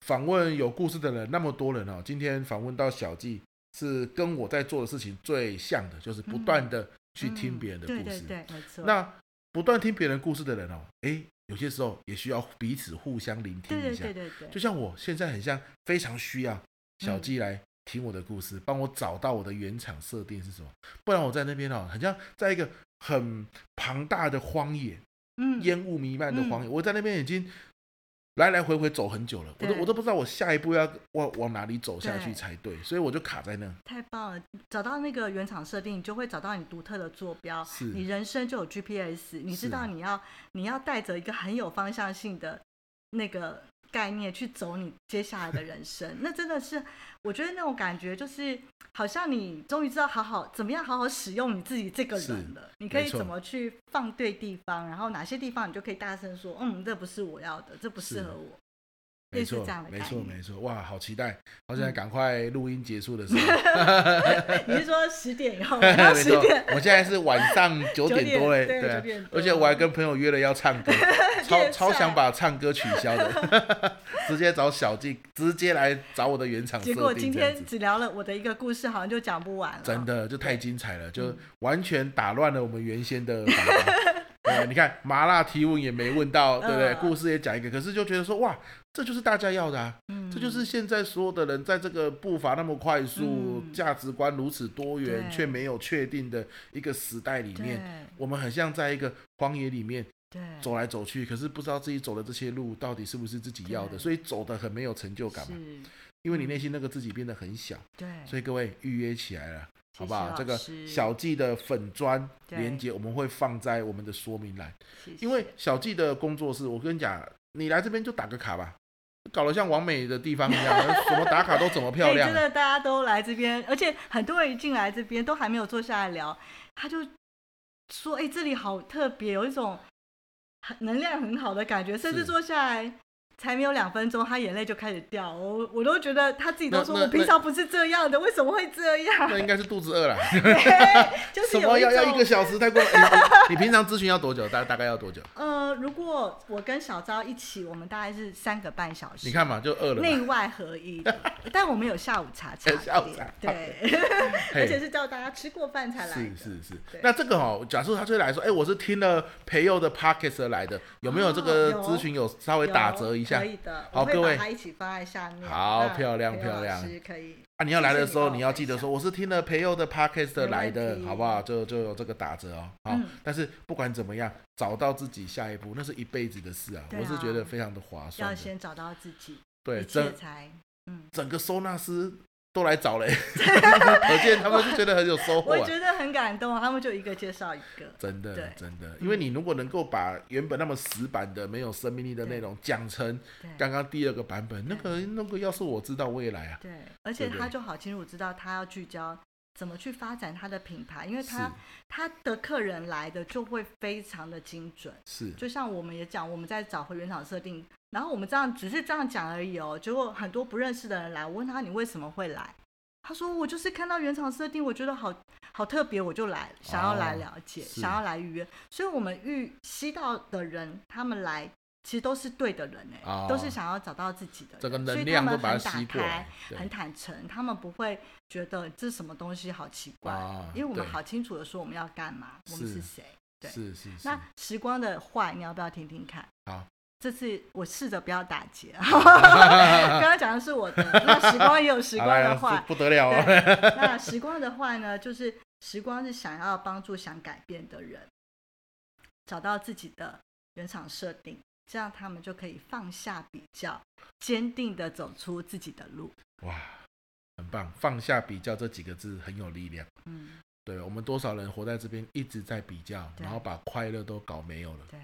访问有故事的人那么多人哦，今天访问到小纪是跟我在做的事情最像的，就是不断的去听别人的故事，嗯嗯、对对对，没错。那不断听别人故事的人哦，诶，有些时候也需要彼此互相聆听一下，对对对对，就像我现在很像非常需要小纪来。嗯听我的故事，帮我找到我的原厂设定是什么？不然我在那边哦，很像在一个很庞大的荒野，嗯，烟雾弥漫的荒野，嗯、我在那边已经来来回回走很久了，我都我都不知道我下一步要往往哪里走下去才对，对，所以我就卡在那。太棒了，找到那个原厂设定，你就会找到你独特的坐标，你人生就有 GPS，你知道你要是你要带着一个很有方向性的那个。概念去走你接下来的人生，那真的是我觉得那种感觉，就是好像你终于知道好好怎么样好好使用你自己这个人了。你可以怎么去放对地方，然后哪些地方你就可以大声说，嗯，这不是我要的，这不适合我。没错，没错，没错，哇，好期待！好想赶快录音结束的时候。你是说十点以后？没错，我现在是晚上九点多哎，对，而且我还跟朋友约了要唱歌，超超想把唱歌取消的，直接找小静，直接来找我的原厂。结果今天只聊了我的一个故事，好像就讲不完了。真的，就太精彩了，就完全打乱了我们原先的。对，你看麻辣提问也没问到，对不对？故事也讲一个，可是就觉得说哇。这就是大家要的啊！嗯、这就是现在所有的人在这个步伐那么快速、嗯、价值观如此多元却没有确定的一个时代里面，我们很像在一个荒野里面走来走去，可是不知道自己走的这些路到底是不是自己要的，所以走的很没有成就感嘛。因为你内心那个自己变得很小，对，所以各位预约起来了，好不好？这个小纪的粉砖连接我们会放在我们的说明栏，因为小纪的工作室，我跟你讲，你来这边就打个卡吧。搞得像完美的地方一样，什么打卡都怎么漂亮。真的，大家都来这边，而且很多人一进来这边都还没有坐下来聊，他就说：“哎，这里好特别，有一种很能量很好的感觉。”甚至坐下来。才没有两分钟，他眼泪就开始掉，我我都觉得他自己都说，我平常不是这样的，为什么会这样？那应该是肚子饿了。就什么要要一个小时太过？你平常咨询要多久？大大概要多久？呃，如果我跟小昭一起，我们大概是三个半小时。你看嘛，就饿了。内外合一，但我们有下午茶茶下午茶，对，而且是叫大家吃过饭才来。是是是。那这个哦，假设他就来说，哎，我是听了培佑的 Podcast 来的，有没有这个咨询有稍微打折一下？可以的，好，各位，一起放在下面。好漂亮，漂亮，可以。啊，你要来的时候，你要记得说，我是听了培佑的 podcast 来的，好不好？就就有这个打折哦。好，但是不管怎么样，找到自己下一步，那是一辈子的事啊。我是觉得非常的划算。要先找到自己，对，这才，嗯，整个收纳师。都来找嘞，可见他们就觉得很有收获。我觉得很感动，他们就一个介绍一个。真的，真的，因为你如果能够把原本那么死板的、没有生命力的内容讲成刚刚第二个版本，那个那个要是我知道，我也来啊。对，而且他就好清楚知道他要聚焦怎么去发展他的品牌，因为他他的客人来的就会非常的精准。是，就像我们也讲，我们在找回原厂设定。然后我们这样只是这样讲而已哦，结果很多不认识的人来，我问他，你为什么会来？他说我就是看到原厂设定，我觉得好好特别，我就来，想要来了解，哦、想要来预约。所以我们预吸到的人，他们来其实都是对的人哎，哦、都是想要找到自己的，这个能量都把它吸过，很坦诚，他们不会觉得这是什么东西好奇怪，哦、因为我们好清楚的说我们要干嘛，我们是谁，对，是是是。那时光的坏，你要不要听听看？好。这次我试着不要打结，刚刚讲的是我的，那时光也有时光的坏，不得了啊！那时光的坏呢，就是时光是想要帮助想改变的人，找到自己的原厂设定，这样他们就可以放下比较，坚定的走出自己的路。哇，很棒！放下比较这几个字很有力量。嗯，对，我们多少人活在这边一直在比较，然后把快乐都搞没有了。对。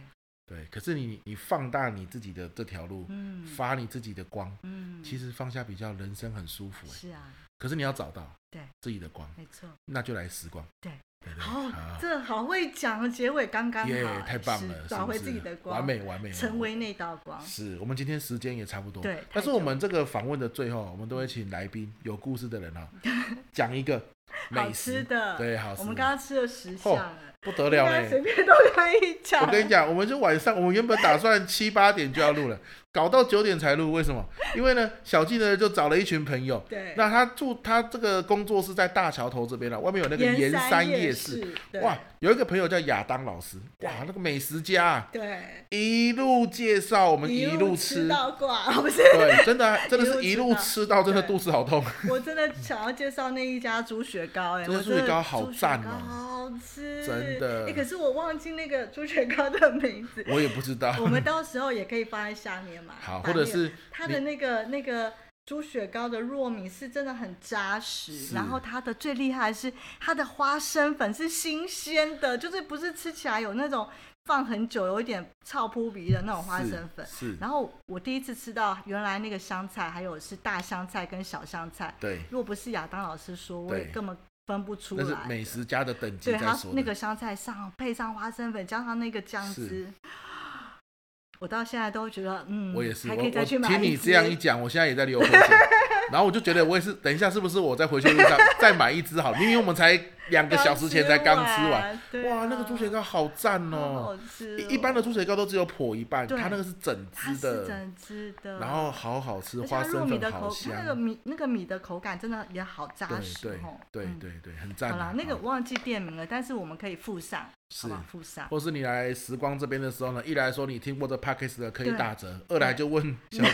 对，可是你你放大你自己的这条路，嗯，发你自己的光，嗯，其实放下比较，人生很舒服。是啊，可是你要找到对自己的光，没错，那就来时光。对，好，这好会讲，结尾刚刚好，太棒了，找回自己的光，完美完美，成为那道光。是我们今天时间也差不多，对，但是我们这个访问的最后，我们都会请来宾有故事的人啊，讲一个美食的，对，好，我们刚刚吃了十项。不得了嘞！随便都可以讲。我跟你讲，我们就晚上，我们原本打算七八点就要录了，搞到九点才录。为什么？因为呢，小纪呢就找了一群朋友。对。那他住他这个工作是在大桥头这边了，外面有那个盐山夜市。哇，有一个朋友叫亚当老师，哇，那个美食家。对。一路介绍，我们一路吃。到挂，不是？对，真的，真的是一路吃到，真的肚子好痛。我真的想要介绍那一家猪血糕，哎，这个猪血糕好赞哦。好吃，真的。哎，可是我忘记那个猪血糕的名字。我也不知道。我们到时候也可以放在下面嘛。好，或者是它的那个那个猪血糕的糯米是真的很扎实，然后它的最厉害的是它的花生粉是新鲜的，就是不是吃起来有那种放很久有一点臭扑鼻的那种花生粉。是。然后我第一次吃到原来那个香菜，还有是大香菜跟小香菜。对。如果不是亚当老师说，我也根本。分不出来，那是美食家的等级。对，它那个香菜上配上花生粉，加上那个酱汁，我到现在都觉得，嗯，我也是。还可以再去买。听你这样一讲，我现在也在流口水。然后我就觉得，我也是，等一下是不是我在回去路上再买一支好？明明我们才。两个小时前才刚吃完，哇，那个猪血糕好赞哦！一般的猪血糕都只有破一半，它那个是整只的，整只的，然后好好吃，花生粉好香，那个米那个米的口感真的也好扎实，对对对对，很赞。好啦，那个忘记店名了，但是我们可以附上，是或是你来时光这边的时候呢，一来说你听过这 p a c k a g e 的可以打折，二来就问小七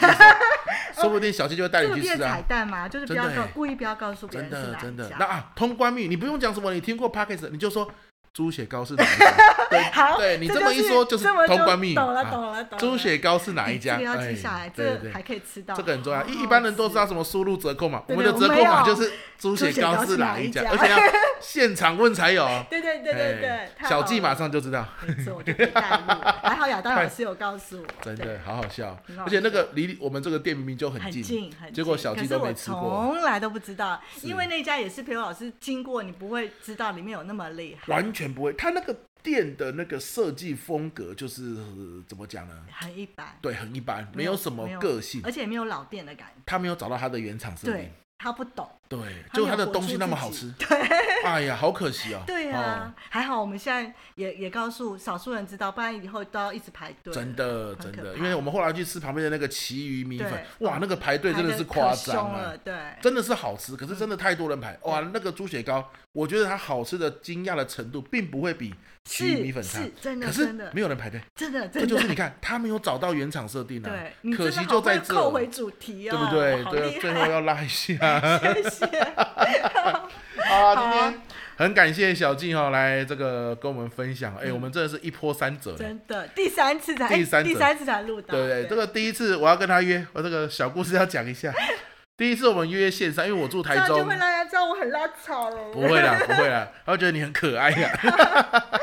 说，不定小七就会带你去吃啊。彩蛋嘛，就是不要告，故意不要告诉别人真的真的，那啊，通关密语你不用讲什么。你听过 p a c k a g e 你就说猪血糕是哪一家？对，好，对你这么一说就是通关密语。懂了，懂了，懂了。猪血糕是哪一家？这个要记下来，这个还可以吃到。这个很重要，一一般人都知道什么输入折扣嘛。我们的折扣码就是猪血糕是哪一家，而且要现场问才有。对对对对对，小纪马上就知道。没错，我就带入。还好亚当老师有告诉我。真的好好笑，而且那个离我们这个店明明就很近，结果小纪都没吃过。从来都不知道，因为那家也是培祐老师经过，你不会知道里面有那么厉害。完全不会，他那个。店的那个设计风格就是怎么讲呢？很一般，对，很一般，没有什么个性，而且也没有老店的感觉。他没有找到他的原厂设定。他不懂，对，就他的东西那么好吃，对，哎呀，好可惜啊。对啊，还好我们现在也也告诉少数人知道，不然以后都要一直排队。真的，真的，因为我们后来去吃旁边的那个旗鱼米粉，哇，那个排队真的是夸张了，对，真的是好吃，可是真的太多人排，哇，那个猪血糕，我觉得它好吃的惊讶的程度，并不会比旗鱼米粉差，真的，可是没有人排队，真的，这就是你看他没有找到原厂设定啊，可惜就在这，扣回主题对不对？对，最后要拉一下，好啊，今天很感谢小静哈来这个跟我们分享，哎，我们真的是一波三折，真的第三次才第三第三次才录到，对对，这个第一次我要跟他约，我这个小故事要讲一下。第一次我们约线上，因为我住台中，就会让人家知道我很拉草了。不会啦，不会啦，他会觉得你很可爱呀。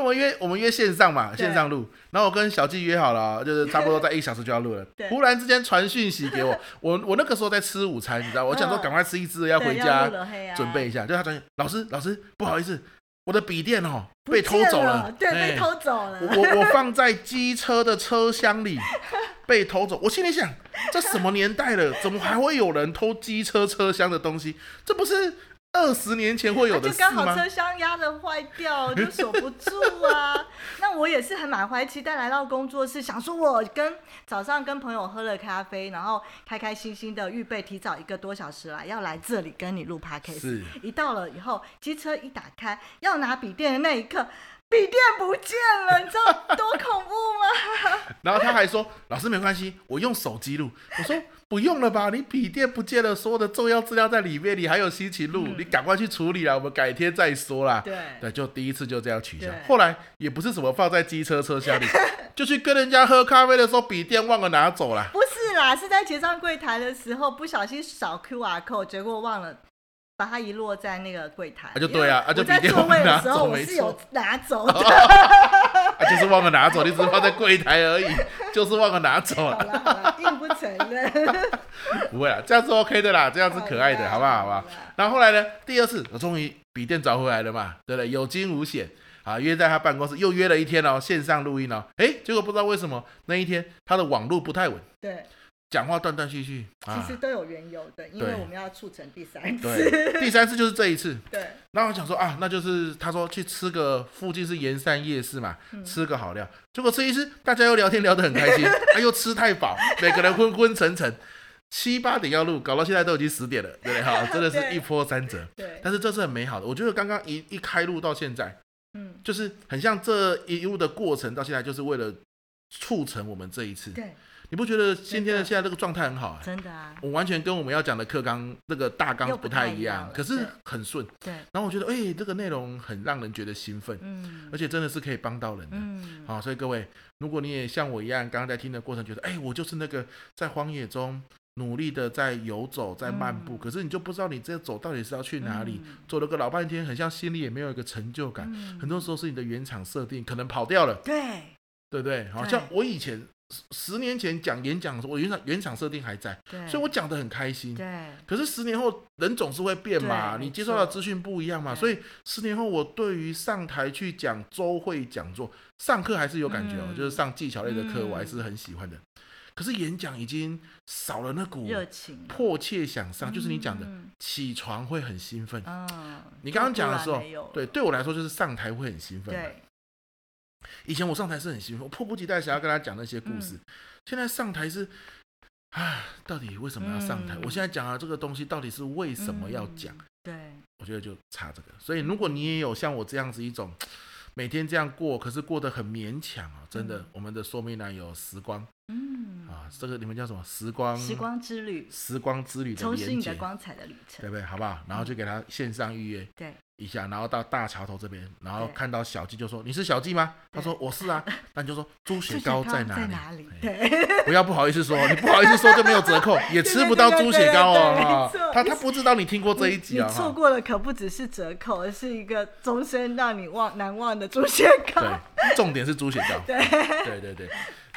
那我们约我们约线上嘛，线上录，然后我跟小纪约好了，就是差不多在一小时就要录了。忽然之间传讯息给我，我我那个时候在吃午餐，你知道，我想说赶快吃一吃，要回家准备一下。就他传，老师老师不好意思，我的笔电哦被偷走了，对，被偷走了。我我放在 机车的车厢里 被偷走，我心里想，这什么年代了，怎么还会有人偷机车车厢的东西？这不是。二十年前会有的事吗？就刚好车厢压的坏掉，就锁不住啊。那我也是很满怀期待来到工作室，想说我跟早上跟朋友喝了咖啡，然后开开心心的预备提早一个多小时来要来这里跟你录 podcast。一到了以后，机车一打开，要拿笔电的那一刻，笔电不见了，你知道多恐怖吗？然后他还说：“老师没关系，我用手机录。”我说：“不用了吧，你笔电不见了，所有的重要资料在里面，你还有心情录？嗯、你赶快去处理啦，我们改天再说啦。”对对，就第一次就这样取消。后来也不是什么放在机车车厢里，就去跟人家喝咖啡的时候，笔电忘了拿走了。不是啦，是在结账柜台的时候不小心扫 QR code，结果忘了。把它遗落在那个柜台，啊就对啊，啊就在座位的时候我是有拿走的，啊就是忘了拿走，你只是放在柜台而已，就是忘了拿走了。好了好了，硬不承认。不会啊，这样是 OK 的啦，这样是可爱的，好不好？好不好？然后后来呢，第二次我终于笔电找回来了嘛，对不对？有惊无险啊，约在他办公室又约了一天哦，线上录音哦，哎，结果不知道为什么那一天他的网络不太稳。对。讲话断断续续，其实都有缘由的，啊、因为我们要促成第三次。第三次就是这一次。对。然后我想说啊，那就是他说去吃个附近是盐山夜市嘛，嗯、吃个好料。结果吃一吃，大家又聊天聊得很开心，他、啊、又吃太饱，每个人昏昏沉沉。七八点要录，搞到现在都已经十点了，对不对？哈，真的是一波三折。对。但是这是很美好的，我觉得刚刚一一开录到现在，嗯，就是很像这一路的过程到现在，就是为了促成我们这一次。对。你不觉得今天的现在这个状态很好？真的啊，我完全跟我们要讲的课纲那个大纲不太一样，可是很顺。对。然后我觉得，哎，这个内容很让人觉得兴奋，嗯，而且真的是可以帮到人的，嗯。好，所以各位，如果你也像我一样，刚刚在听的过程觉得，哎，我就是那个在荒野中努力的在游走，在漫步，可是你就不知道你这走到底是要去哪里，走了个老半天，很像心里也没有一个成就感。很多时候是你的原厂设定可能跑掉了，对，对不对？好像我以前。十年前讲演讲的时候，我原厂原厂设定还在，所以我讲的很开心。对，可是十年后人总是会变嘛，你接受到资讯不一样嘛，所以十年后我对于上台去讲周会讲座、上课还是有感觉哦，嗯、就是上技巧类的课，我还是很喜欢的。嗯、可是演讲已经少了那股热情，迫切想上，就是你讲的起床会很兴奋。嗯，你刚刚讲的时候，对，对我来说就是上台会很兴奋。对。以前我上台是很兴奋，我迫不及待想要跟他讲那些故事。嗯、现在上台是，啊，到底为什么要上台？嗯、我现在讲的这个东西到底是为什么要讲？嗯、对，我觉得就差这个。所以如果你也有像我这样子一种每天这样过，可是过得很勉强啊，真的，嗯、我们的说明栏有时光。嗯啊，这个你们叫什么？时光时光之旅，时光之旅的连接，充实你的光彩的旅程，对不对？好不好？然后就给他线上预约，对一下，然后到大桥头这边，然后看到小纪就说：“你是小纪吗？”他说：“我是啊。”那你就说：“猪血糕在哪里？”对，不要不好意思说，你不好意思说就没有折扣，也 吃不到猪血糕哦。他他不知道你听过这一集啊，你错过了可不只是折扣，而是一个终身让你忘难忘的猪血糕。对，重点是猪血糕。对对对对，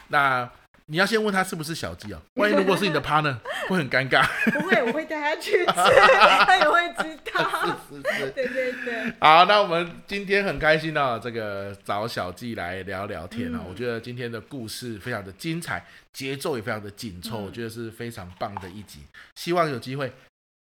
那。你要先问他是不是小鸡哦，万一如果是你的 partner，会很尴尬。不会，我会带他去吃，他也会知道。是是是，对对对。好，那我们今天很开心哦，这个找小鸡来聊聊天啊，嗯、我觉得今天的故事非常的精彩，节奏也非常的紧凑，嗯、我觉得是非常棒的一集。希望有机会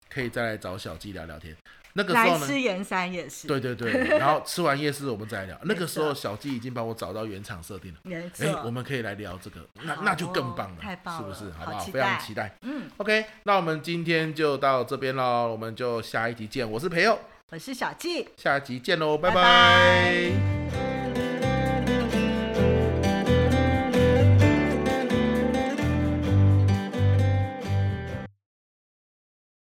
可以再来找小鸡聊聊天。那个时候呢，吃盐山也是。对对对，然后吃完夜市我们再来聊。那个时候小纪已经帮我找到原厂设定了，没错。哎，我们可以来聊这个，那那就更棒了，太棒了，是不是？好不好？非常期待。嗯，OK，那我们今天就到这边喽，我们就下一集见。我是培佑，我是小纪，下集见喽，拜拜。